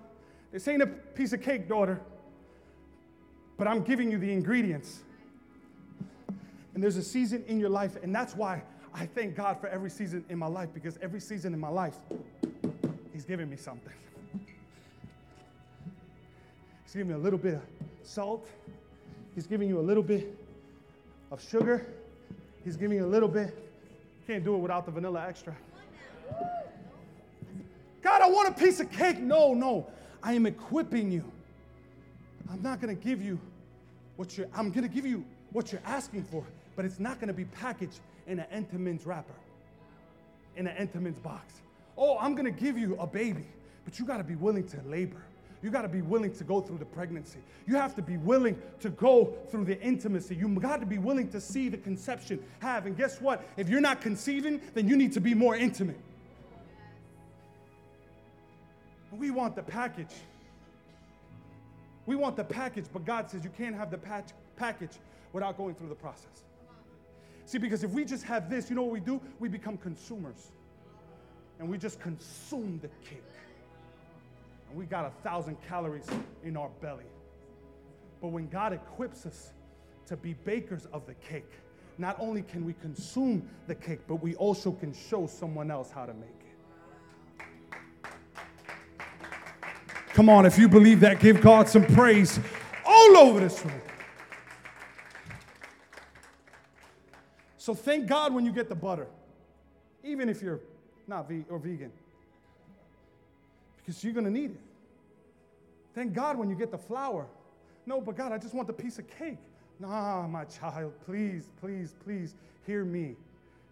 this ain't a piece of cake, daughter. But I'm giving you the ingredients. And there's a season in your life, and that's why I thank God for every season in my life, because every season in my life, He's giving me something. He's giving me a little bit of salt. He's giving you a little bit of sugar. He's giving you a little bit. Can't do it without the vanilla extract. God, I want a piece of cake. No, no. I am equipping you. I'm not going to give you what you're, I'm going to give you what you're asking for, but it's not going to be packaged in an Entenmann's wrapper, in an Entenmann's box. Oh, I'm going to give you a baby, but you got to be willing to labor. You got to be willing to go through the pregnancy. You have to be willing to go through the intimacy. You got to be willing to see the conception have. And guess what? If you're not conceiving, then you need to be more intimate. We want the package. We want the package, but God says you can't have the patch, package without going through the process. See, because if we just have this, you know what we do? We become consumers. And we just consume the cake and we got a thousand calories in our belly. But when God equips us to be bakers of the cake, not only can we consume the cake, but we also can show someone else how to make it. Come on, if you believe that, give God some praise all over this room. So thank God when you get the butter, even if you're not ve- or vegan because you're going to need it. Thank God when you get the flour. No, but God, I just want the piece of cake. Nah, my child, please, please, please hear me.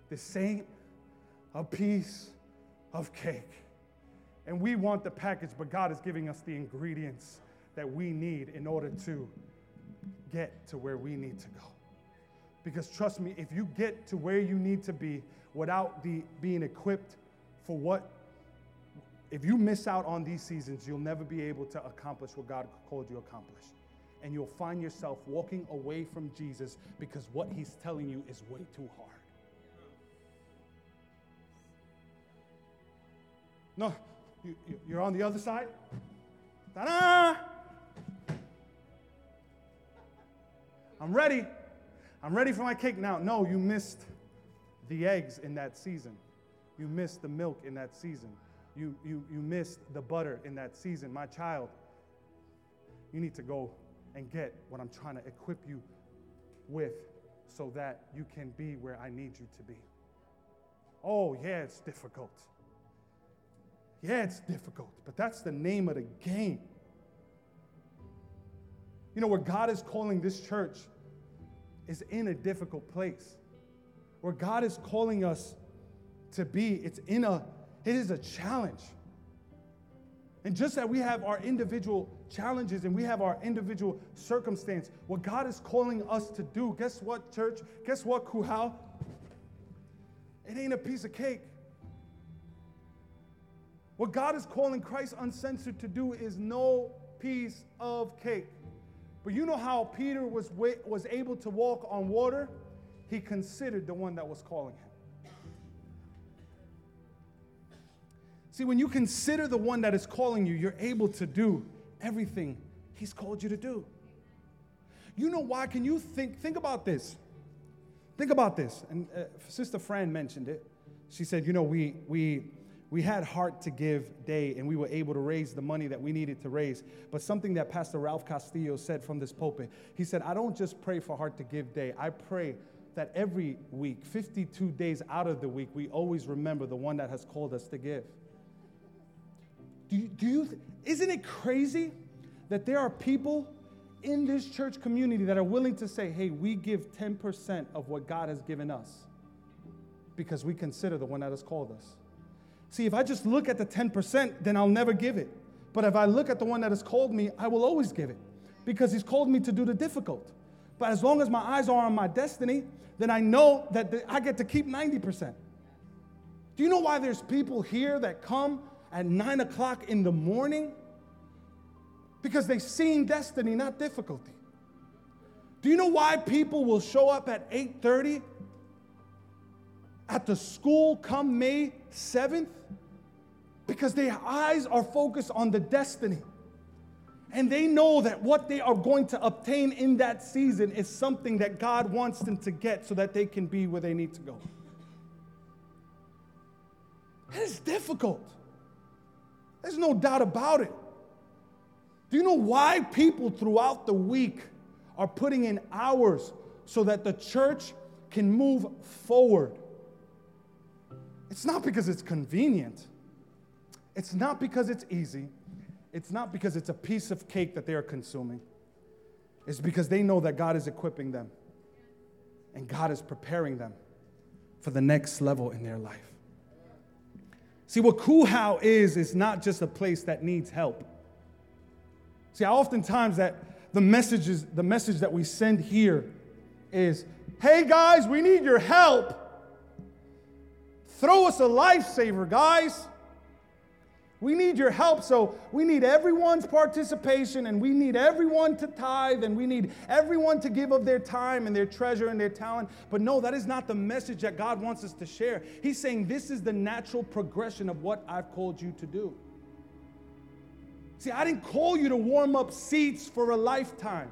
This ain't a piece of cake. And we want the package, but God is giving us the ingredients that we need in order to get to where we need to go. Because trust me, if you get to where you need to be without the, being equipped for what if you miss out on these seasons, you'll never be able to accomplish what God called you to accomplish. And you'll find yourself walking away from Jesus because what he's telling you is way too hard. No, you, you're on the other side. Ta-da! I'm ready. I'm ready for my cake now. No, you missed the eggs in that season. You missed the milk in that season you, you, you missed the butter in that season. My child, you need to go and get what I'm trying to equip you with so that you can be where I need you to be. Oh, yeah, it's difficult. Yeah, it's difficult, but that's the name of the game. You know, where God is calling this church is in a difficult place. Where God is calling us to be. It's in a, it is a challenge. And just that we have our individual challenges and we have our individual circumstance, what God is calling us to do, guess what, church? Guess what, Kuhau? It ain't a piece of cake. What God is calling Christ Uncensored to do is no piece of cake. But you know how Peter was, was able to walk on water? He considered the one that was calling him. See, when you consider the one that is calling you, you're able to do everything he's called you to do. You know why? Can you think think about this? Think about this. And uh, Sister Fran mentioned it. She said, "You know, we we we had heart to give day and we were able to raise the money that we needed to raise. But something that Pastor Ralph Castillo said from this pulpit, he said, I don't just pray for heart to give day. I pray that every week, 52 days out of the week, we always remember the one that has called us to give. Do you, do you, isn't it crazy that there are people in this church community that are willing to say, hey, we give 10% of what God has given us because we consider the one that has called us? See, if I just look at the 10%, then I'll never give it. But if I look at the one that has called me, I will always give it because he's called me to do the difficult. But as long as my eyes are on my destiny, then I know that I get to keep 90%. Do you know why there's people here that come at nine o'clock in the morning? Because they've seen destiny, not difficulty. Do you know why people will show up at 8:30 at the school come May 7th? Because their eyes are focused on the destiny. And they know that what they are going to obtain in that season is something that God wants them to get so that they can be where they need to go. It is difficult. There's no doubt about it. Do you know why people throughout the week are putting in hours so that the church can move forward? It's not because it's convenient. It's not because it's easy. It's not because it's a piece of cake that they are consuming. It's because they know that God is equipping them and God is preparing them for the next level in their life. See, what Kuhau is, is not just a place that needs help. See, I oftentimes that the messages, the message that we send here is, hey guys, we need your help. Throw us a lifesaver, guys. We need your help, so we need everyone's participation and we need everyone to tithe and we need everyone to give of their time and their treasure and their talent. But no, that is not the message that God wants us to share. He's saying this is the natural progression of what I've called you to do. See, I didn't call you to warm up seats for a lifetime.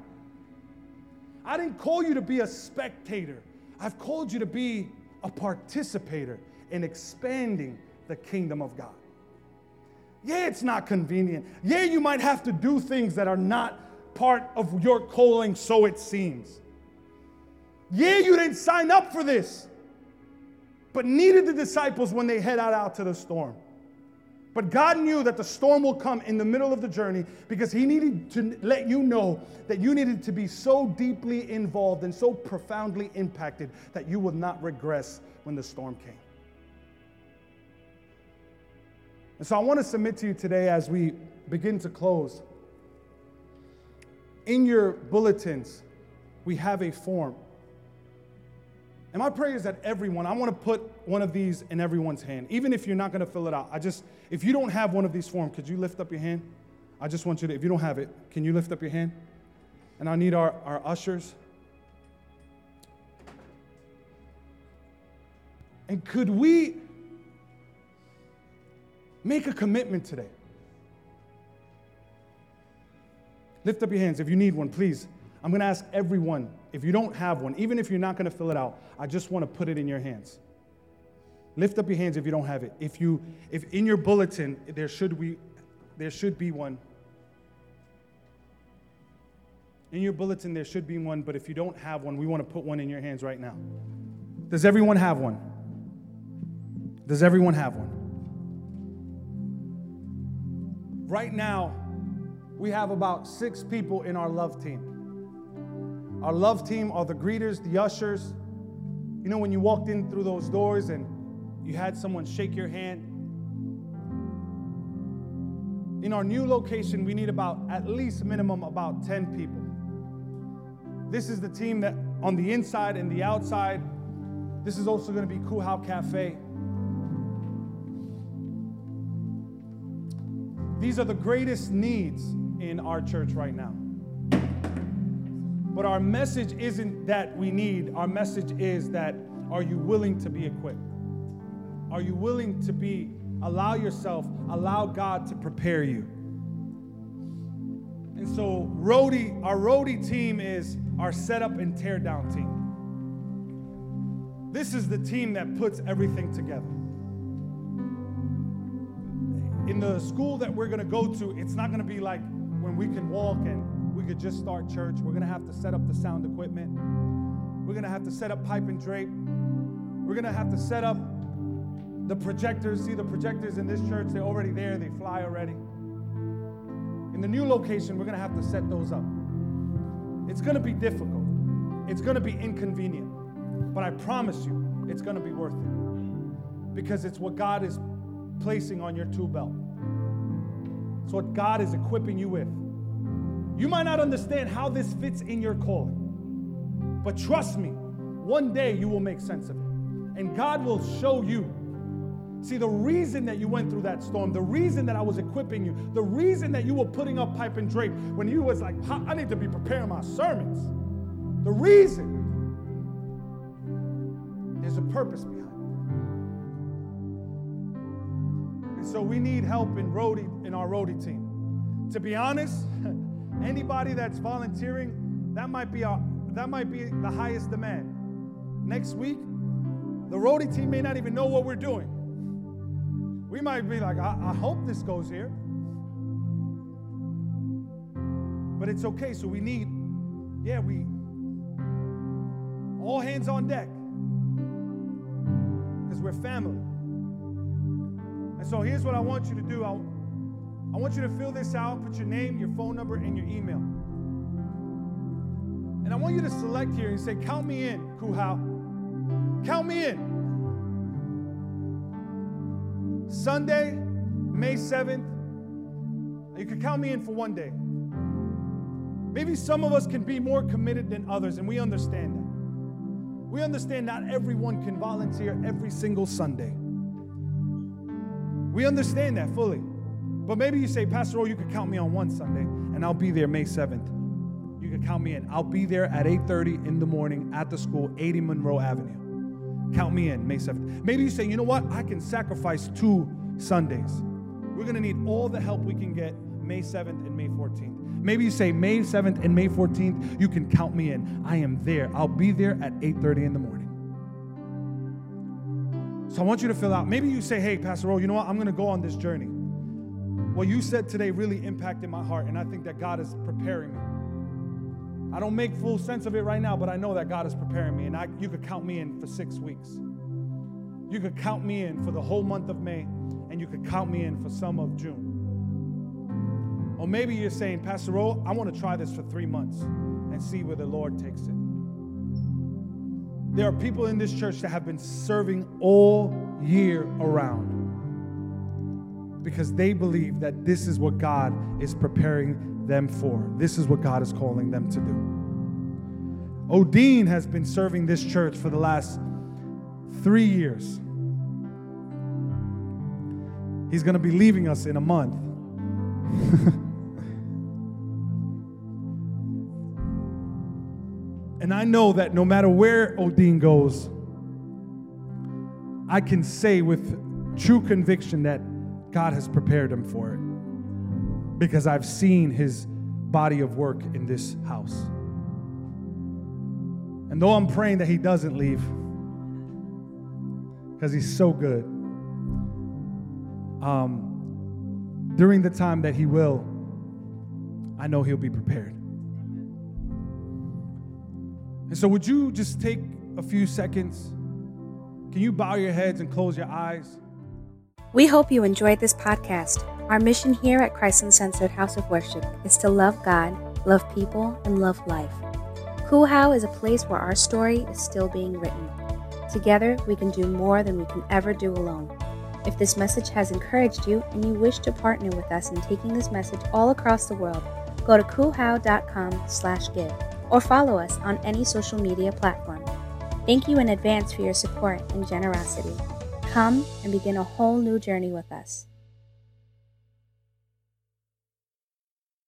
I didn't call you to be a spectator. I've called you to be a participator in expanding the kingdom of God. Yeah, it's not convenient. Yeah, you might have to do things that are not part of your calling, so it seems. Yeah, you didn't sign up for this, but needed the disciples when they head out, out to the storm. But God knew that the storm will come in the middle of the journey because He needed to let you know that you needed to be so deeply involved and so profoundly impacted that you would not regress when the storm came. And so I want to submit to you today as we begin to close. In your bulletins, we have a form. And my prayer is that everyone, I want to put one of these in everyone's hand, even if you're not going to fill it out. I just, if you don't have one of these forms, could you lift up your hand? I just want you to, if you don't have it, can you lift up your hand? And I need our, our ushers. And could we Make a commitment today. Lift up your hands if you need one, please. I'm going to ask everyone, if you don't have one, even if you're not going to fill it out, I just want to put it in your hands. Lift up your hands if you don't have it. If you if in your bulletin there should we there should be one. In your bulletin there should be one, but if you don't have one, we want to put one in your hands right now. Does everyone have one? Does everyone have one? Right now, we have about six people in our love team. Our love team are the greeters, the ushers. You know, when you walked in through those doors and you had someone shake your hand. In our new location, we need about at least minimum about 10 people. This is the team that on the inside and the outside. This is also going to be Kuhau Cafe. These are the greatest needs in our church right now. But our message isn't that we need, our message is that are you willing to be equipped? Are you willing to be, allow yourself, allow God to prepare you? And so, roadie, our roadie team is our setup and tear down team. This is the team that puts everything together. In the school that we're going to go to, it's not going to be like when we can walk and we could just start church. We're going to have to set up the sound equipment. We're going to have to set up pipe and drape. We're going to have to set up the projectors. See, the projectors in this church, they're already there, they fly already. In the new location, we're going to have to set those up. It's going to be difficult, it's going to be inconvenient, but I promise you, it's going to be worth it because it's what God is placing on your tool belt. It's what God is equipping you with. You might not understand how this fits in your calling, but trust me, one day you will make sense of it. And God will show you. See, the reason that you went through that storm, the reason that I was equipping you, the reason that you were putting up pipe and drape when you was like, I need to be preparing my sermons. The reason there's a purpose behind it. And so we need help in roadie in our roadie team. To be honest, anybody that's volunteering, that might be our that might be the highest demand. Next week, the roadie team may not even know what we're doing. We might be like, I, I hope this goes here. But it's okay. So we need, yeah, we, all hands on deck. Because we're family. And so here's what I want you to do. I, I want you to fill this out, put your name, your phone number, and your email. And I want you to select here and say, Count me in, Kuhau. Count me in. Sunday, May 7th. You can count me in for one day. Maybe some of us can be more committed than others, and we understand that. We understand not everyone can volunteer every single Sunday. We understand that fully. But maybe you say, Pastor, oh, you could count me on one Sunday, and I'll be there May 7th. You can count me in. I'll be there at 8:30 in the morning at the school, 80 Monroe Avenue. Count me in, May 7th. Maybe you say, you know what? I can sacrifice two Sundays. We're to need all the help we can get May 7th and May 14th. Maybe you say May 7th and May 14th, you can count me in. I am there. I'll be there at 8:30 in the morning. So I want you to fill out. Maybe you say, hey, Pastor O, you know what? I'm going to go on this journey. What you said today really impacted my heart, and I think that God is preparing me. I don't make full sense of it right now, but I know that God is preparing me, and I, you could count me in for six weeks. You could count me in for the whole month of May, and you could count me in for some of June. Or maybe you're saying, Pastor O, I want to try this for three months and see where the Lord takes it. There are people in this church that have been serving all year around because they believe that this is what God is preparing them for. This is what God is calling them to do. Odine has been serving this church for the last three years. He's going to be leaving us in a month. and I know that no matter where Odin goes, I can say with true conviction that God has prepared him for it because I've seen his body of work in this house. And though I'm praying that he doesn't leave, because he's so good, um, during the time that he will, I know he'll be prepared. And so, would you just take a few seconds? Can you bow your heads and close your eyes? We hope you enjoyed this podcast. Our mission here at Christ Uncensored House of Worship is to love God, love people, and love life. Kuhau is a place where our story is still being written. Together, we can do more than we can ever do alone. If this message has encouraged you and you wish to partner with us in taking this message all across the world, go to kuhau.com slash give or follow us on any social media platform. Thank you in advance for your support and generosity. Come and begin a whole new journey with us.